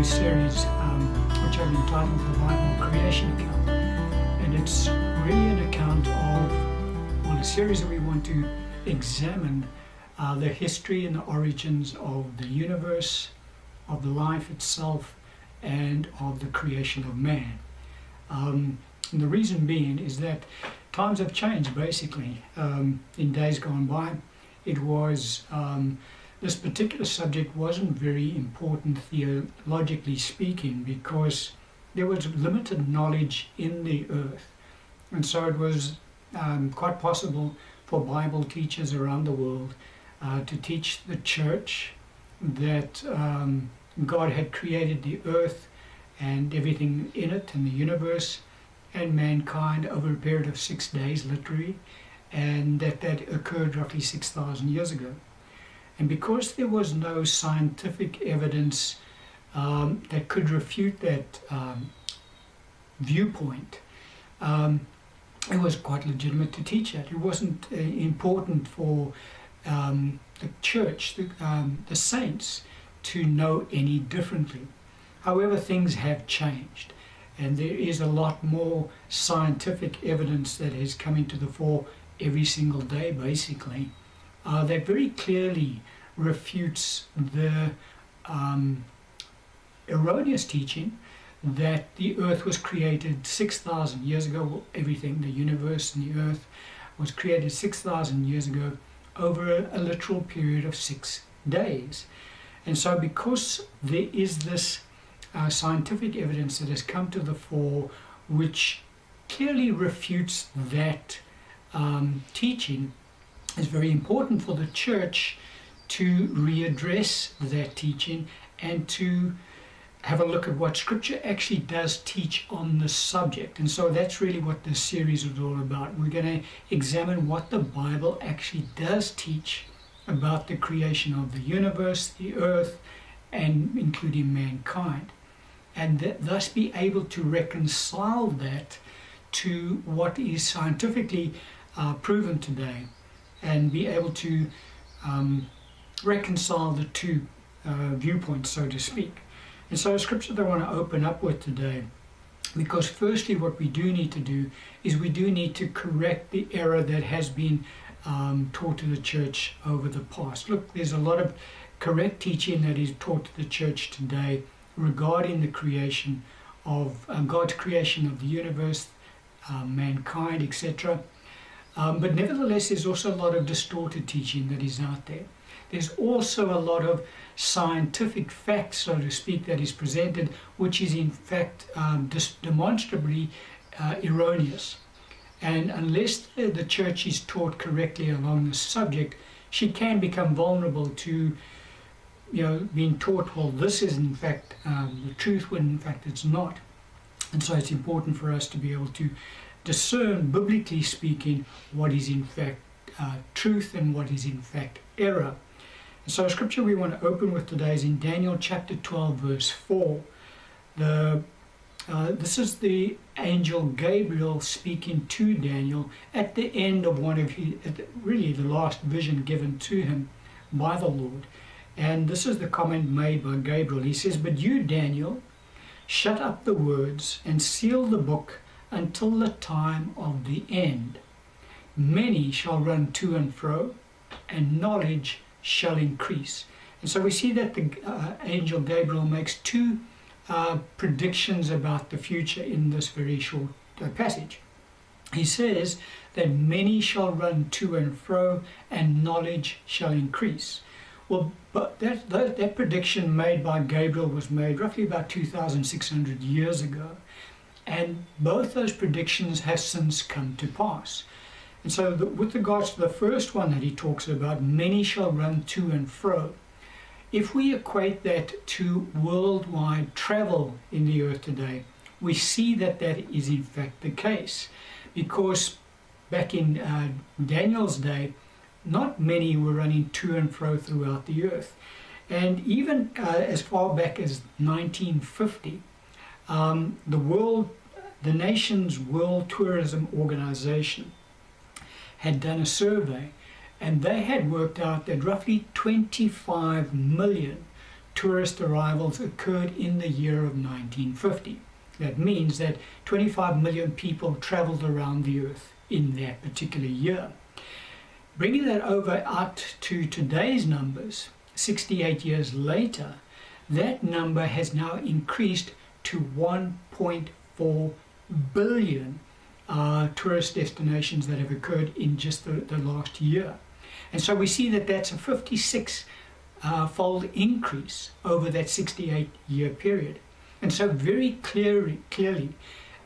new series um, which I've entitled The Bible Creation Account. And it's really an account of, well, a series that we want to examine uh, the history and the origins of the universe, of the life itself, and of the creation of man. Um, and the reason being is that times have changed basically. Um, in days gone by, it was um, this particular subject wasn't very important theologically speaking because there was limited knowledge in the earth. And so it was um, quite possible for Bible teachers around the world uh, to teach the church that um, God had created the earth and everything in it and the universe and mankind over a period of six days, literally, and that that occurred roughly 6,000 years ago. And because there was no scientific evidence um, that could refute that um, viewpoint, um, it was quite legitimate to teach that. It wasn't uh, important for um, the church, the, um, the saints, to know any differently. However, things have changed, and there is a lot more scientific evidence that is coming to the fore every single day, basically, uh, that very clearly refutes the um, erroneous teaching that the earth was created 6,000 years ago. Everything, the universe and the earth, was created 6,000 years ago over a, a literal period of six days. And so, because there is this uh, scientific evidence that has come to the fore which clearly refutes that um, teaching, it's very important for the church to readdress that teaching and to have a look at what Scripture actually does teach on the subject. And so that's really what this series is all about. We're going to examine what the Bible actually does teach about the creation of the universe, the earth, and including mankind. And th- thus be able to reconcile that to what is scientifically uh, proven today and be able to um, reconcile the two uh, viewpoints, so to speak. And so, a scripture that I want to open up with today, because firstly, what we do need to do is we do need to correct the error that has been um, taught to the church over the past. Look, there's a lot of correct teaching that is taught to the church today regarding the creation of um, God's creation of the universe, um, mankind, etc. Um, but nevertheless, there's also a lot of distorted teaching that is out there. There's also a lot of scientific facts, so to speak, that is presented, which is in fact um, demonstrably uh, erroneous. And unless the, the church is taught correctly along this subject, she can become vulnerable to you know, being taught, well, this is in fact um, the truth when in fact it's not. And so it's important for us to be able to discern, biblically speaking, what is in fact uh, truth and what is in fact error. And so, scripture we want to open with today is in Daniel chapter 12, verse 4. The, uh, this is the angel Gabriel speaking to Daniel at the end of one of his, really the last vision given to him by the Lord. And this is the comment made by Gabriel. He says, But you, Daniel, shut up the words and seal the book until the time of the end. Many shall run to and fro, and knowledge shall increase. And so we see that the uh, angel Gabriel makes two uh, predictions about the future in this very short uh, passage. He says that many shall run to and fro, and knowledge shall increase. Well, but that, that, that prediction made by Gabriel was made roughly about 2,600 years ago. And both those predictions have since come to pass. And so, the, with regards to the first one that he talks about, many shall run to and fro. If we equate that to worldwide travel in the earth today, we see that that is in fact the case. Because back in uh, Daniel's day, not many were running to and fro throughout the earth. And even uh, as far back as 1950, um, the world, the nation's World Tourism Organization had done a survey and they had worked out that roughly 25 million tourist arrivals occurred in the year of 1950. That means that 25 million people traveled around the earth in that particular year. Bringing that over out to today's numbers, 68 years later, that number has now increased to 1.4 billion uh, tourist destinations that have occurred in just the, the last year. And so we see that that's a 56 uh, fold increase over that 68 year period. And so, very clearly, clearly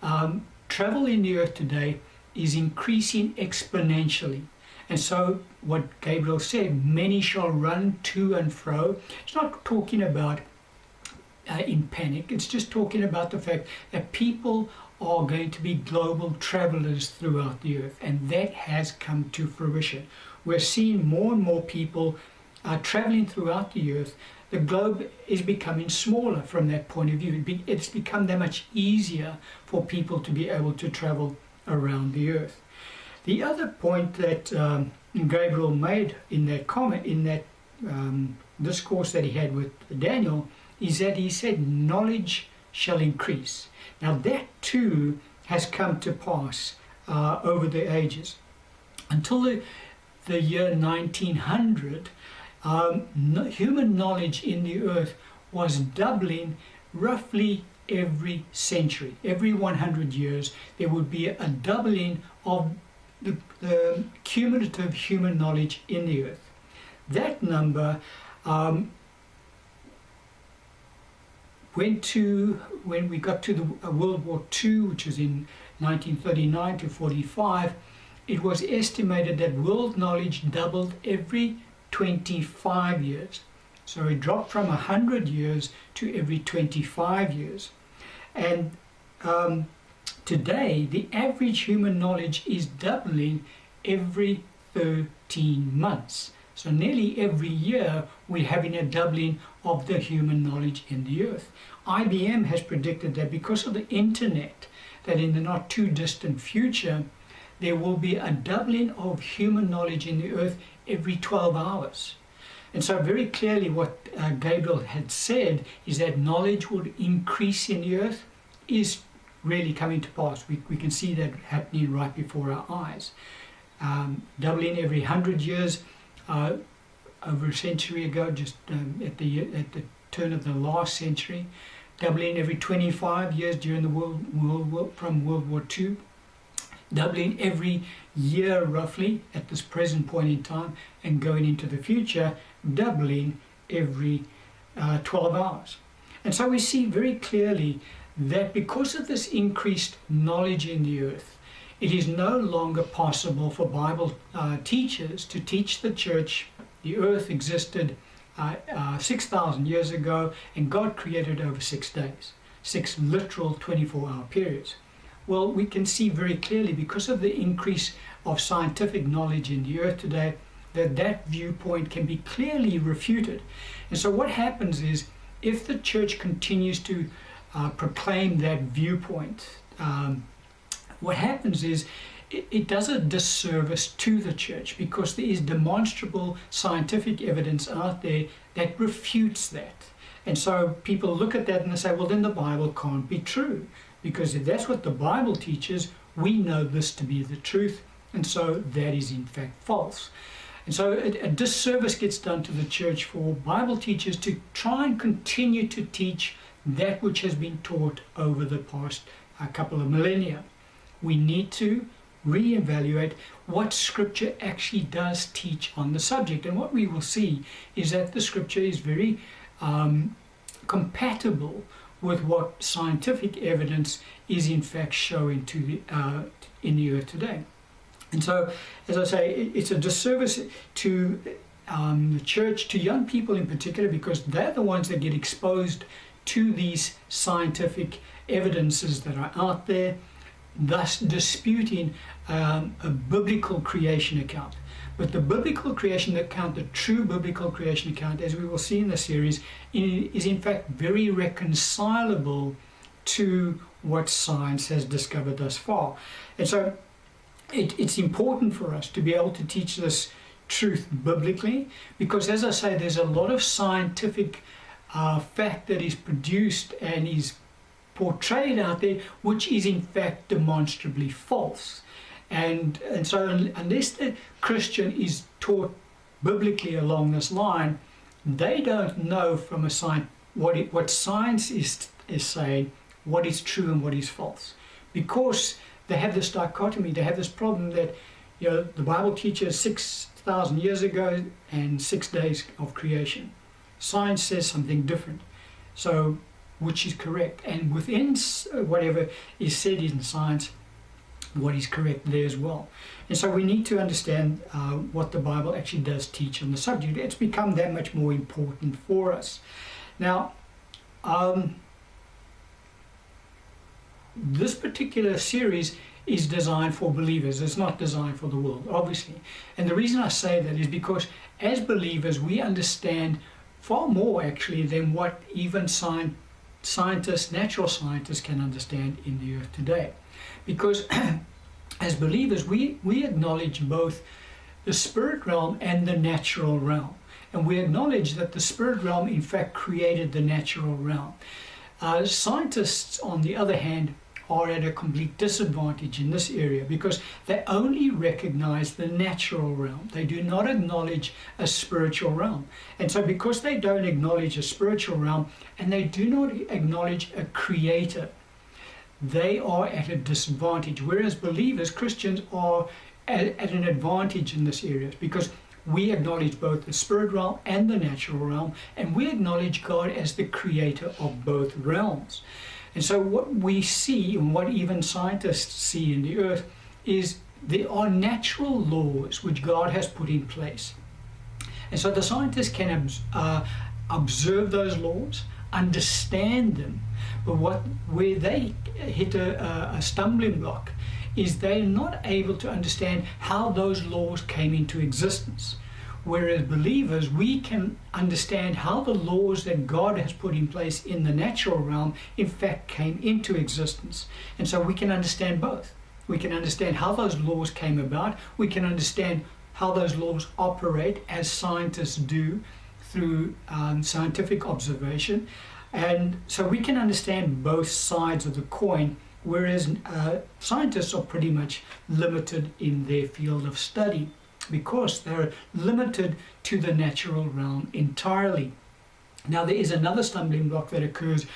um, travel in the earth today is increasing exponentially. And so, what Gabriel said, many shall run to and fro. It's not talking about uh, in panic, it's just talking about the fact that people are going to be global travelers throughout the earth, and that has come to fruition. We're seeing more and more people uh, traveling throughout the earth the globe is becoming smaller from that point of view. It's become that much easier for people to be able to travel around the earth. The other point that um, Gabriel made in that comment, in that um, discourse that he had with Daniel, is that he said, knowledge shall increase. Now, that too has come to pass uh, over the ages. Until the, the year 1900, um, no, human knowledge in the earth was doubling roughly every century. Every 100 years, there would be a doubling of the, the cumulative human knowledge in the earth. That number um, went to, when we got to the uh, World War II, which was in 1939 to 45, it was estimated that world knowledge doubled every 25 years. So it dropped from 100 years to every 25 years. And um, today, the average human knowledge is doubling every 13 months. So nearly every year, we're having a doubling of the human knowledge in the earth. IBM has predicted that because of the internet, that in the not too distant future, there will be a doubling of human knowledge in the earth every 12 hours. And so, very clearly, what uh, Gabriel had said is that knowledge would increase in the earth is really coming to pass. We, we can see that happening right before our eyes. Um, doubling every 100 years, uh, over a century ago, just um, at, the, at the turn of the last century, doubling every 25 years during the World, World War, from World War II doubling every year roughly at this present point in time and going into the future doubling every uh, 12 hours. And so we see very clearly that because of this increased knowledge in the earth, it is no longer possible for Bible uh, teachers to teach the church the earth existed uh, uh 6,000 years ago and God created over six days, six literal 24 hour periods. Well, we can see very clearly because of the increase of scientific knowledge in the earth today that that viewpoint can be clearly refuted. And so what happens is if the church continues to uh, proclaim that viewpoint, um, what happens is it, does a disservice to the church because there is demonstrable scientific evidence out there that refutes that. And so people look at that and they say, well, then the Bible can't be true. Because if that's what the Bible teaches, we know this to be the truth, and so that is in fact false. And so a, a disservice gets done to the church for Bible teachers to try and continue to teach that which has been taught over the past couple of millennia. We need to reevaluate what Scripture actually does teach on the subject. And what we will see is that the Scripture is very um, compatible with what scientific evidence is in fact showing to the, uh, in the earth today. And so, as I say, it's a disservice to um, the church, to young people in particular, because they're the ones that get exposed to these scientific evidences that are out there, thus disputing um, a biblical creation account. But the biblical creation account, the true biblical creation account, as we will see in the series, is in fact very reconcilable to what science has discovered thus far. And so it, it's important for us to be able to teach this truth biblically because, as I say, there's a lot of scientific uh, fact that is produced and is portrayed out there, which is in fact demonstrably false. And, and so, unless the Christian is taught biblically along this line, they don't know from a science what, it, what science is, is saying, what is true and what is false. Because they have this dichotomy, they have this problem that you know the Bible teaches 6,000 years ago and six days of creation. Science says something different. So, which is correct? And within whatever is said in science, what is correct there as well. And so we need to understand uh, what the Bible actually does teach on the subject. It's become that much more important for us. Now, um, this particular series is designed for believers. It's not designed for the world, obviously. And the reason I say that is because as believers, we understand far more actually than what even science, scientists, natural scientists can understand in the earth today. Because as believers, we, we acknowledge both the spirit realm and the natural realm. And we acknowledge that the spirit realm, in fact, created the natural realm. Uh, scientists, on the other hand, are at a complete disadvantage in this area because they only recognize the natural realm. They do not acknowledge a spiritual realm. And so, because they don't acknowledge a spiritual realm and they do not acknowledge a creator, they are at a disadvantage. Whereas believers, Christians, are at, at an advantage in this area because we acknowledge both the spirit realm and the natural realm, and we acknowledge God as the creator of both realms. And so, what we see, and what even scientists see in the earth, is there are natural laws which God has put in place. And so, the scientists can uh, observe those laws, understand them, but what where they hit a, a stumbling block is they're not able to understand how those laws came into existence. Whereas believers, we can understand how the laws that God has put in place in the natural realm, in fact, came into existence. And so we can understand both. We can understand how those laws came about. We can understand how those laws operate as scientists do through um, scientific observation. And so we can understand both sides of the coin, whereas uh, scientists are pretty much limited in their field of study because they're limited to the natural realm entirely. Now, there is another stumbling block that occurs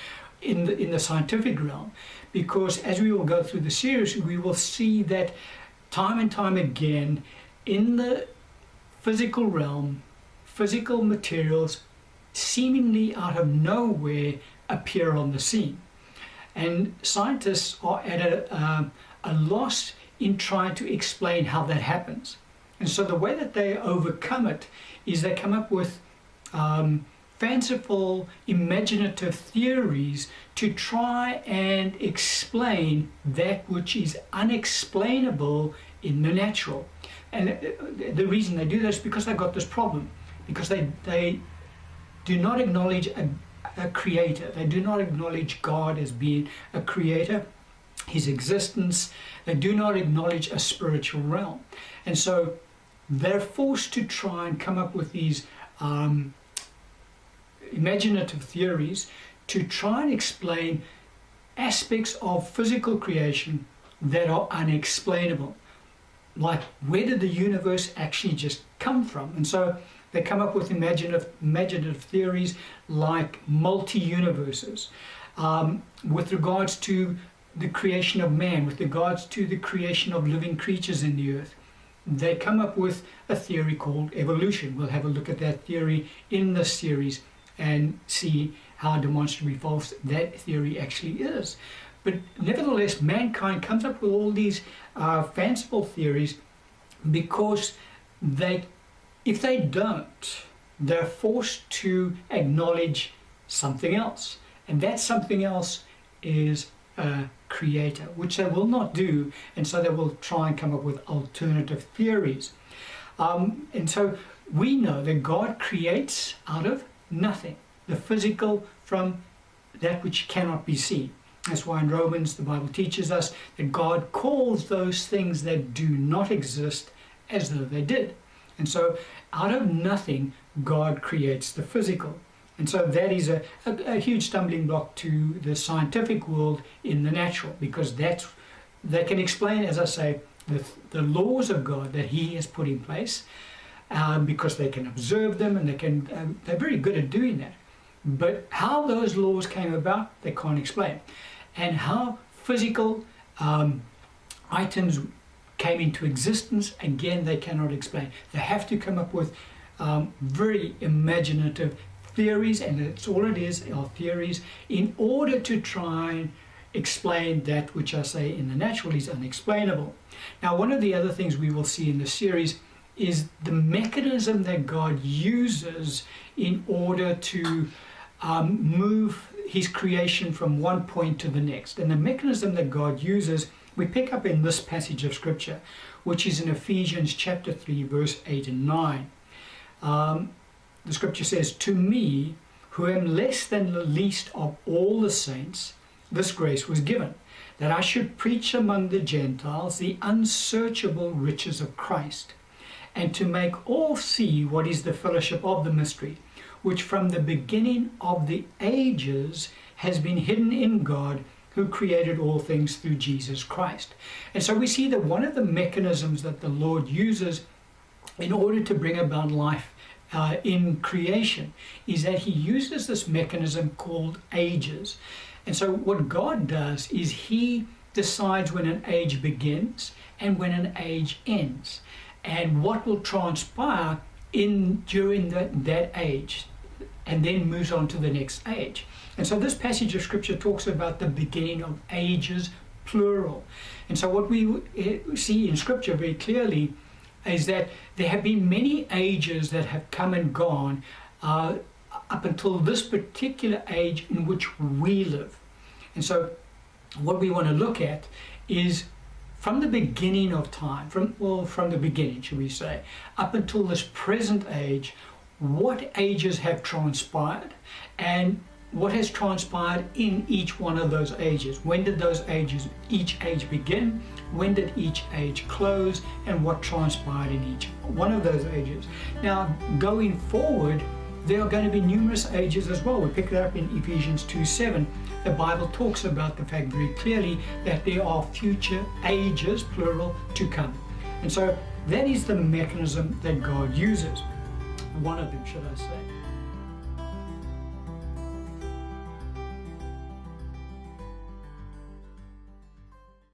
in the, in the scientific realm because as we will go through the series, we will see that time and time again in the physical realm, physical materials seemingly out of nowhere appear on the scene. And scientists are at a, uh, a loss in trying to explain how that happens. And so the way that they overcome it is they come up with um, fanciful, imaginative theories to try and explain that which is unexplainable in the natural. And uh, the reason they do this is because they've got this problem, because they, they do not acknowledge a, a creator, they do not acknowledge God as being a creator, his existence, they do not acknowledge a spiritual realm. And so they're forced to try and come up with these um, imaginative theories to try and explain aspects of physical creation that are unexplainable. Like, where did the universe actually just come from? And so they come up with imaginative, imaginative theories like multi universes. Um, with regards to the creation of man, with regards to the creation of living creatures in the earth they come up with a theory called evolution. We'll have a look at that theory in this series and see how demonstrably false that theory actually is. But nevertheless, mankind comes up with all these uh, fanciful theories because they, if they don't, they're forced to acknowledge something else. And that something else is uh, creator, which they will not do, and so they will try and come up with alternative theories. Um, and so we know that God creates out of nothing, the physical from that which cannot be seen. That's why in Romans the Bible teaches us that God calls those things that do not exist as though they did. And so out of nothing, God creates the physical. And so that is a, a, a, huge stumbling block to the scientific world in the natural because that's they can explain, as I say, the, the laws of God that He has put in place um, because they can observe them and they can um, they're very good at doing that. But how those laws came about, they can't explain, and how physical um, items came into existence, again, they cannot explain. They have to come up with um, very imaginative theories, and that's all it is, are theories, in order to try and explain that which I say in the natural is unexplainable. Now, one of the other things we will see in the series is the mechanism that God uses in order to um, move his creation from one point to the next. And the mechanism that God uses, we pick up in this passage of scripture, which is in Ephesians chapter 3, verse 8 and 9. Um, the scripture says, To me, who am less than the least of all the saints, this grace was given, that I should preach among the Gentiles the unsearchable riches of Christ, and to make all see what is the fellowship of the mystery, which from the beginning of the ages has been hidden in God who created all things through Jesus Christ. And so we see that one of the mechanisms that the Lord uses in order to bring about life uh, in creation is that he uses this mechanism called ages. And so, what God does is He decides when an age begins and when an age ends, and what will transpire in during that, that age, and then moves on to the next age. And so, this passage of Scripture talks about the beginning of ages, plural. And so, what we eh, see in Scripture very clearly is that there have been many ages that have come and gone. Uh, up until this particular age in which we live. And so, what we want to look at is from the beginning of time, from well, from the beginning, should we say, up until this present age, what ages have transpired, and what has transpired in each one of those ages. When did those ages, each age begin? When did each age close? And what transpired in each one of those ages? Now, going forward, there are going to be numerous ages as well. We pick it up in Ephesians 2 7. The Bible talks about the fact very clearly that there are future ages, plural, to come. And so that is the mechanism that God uses. One of them, should I say.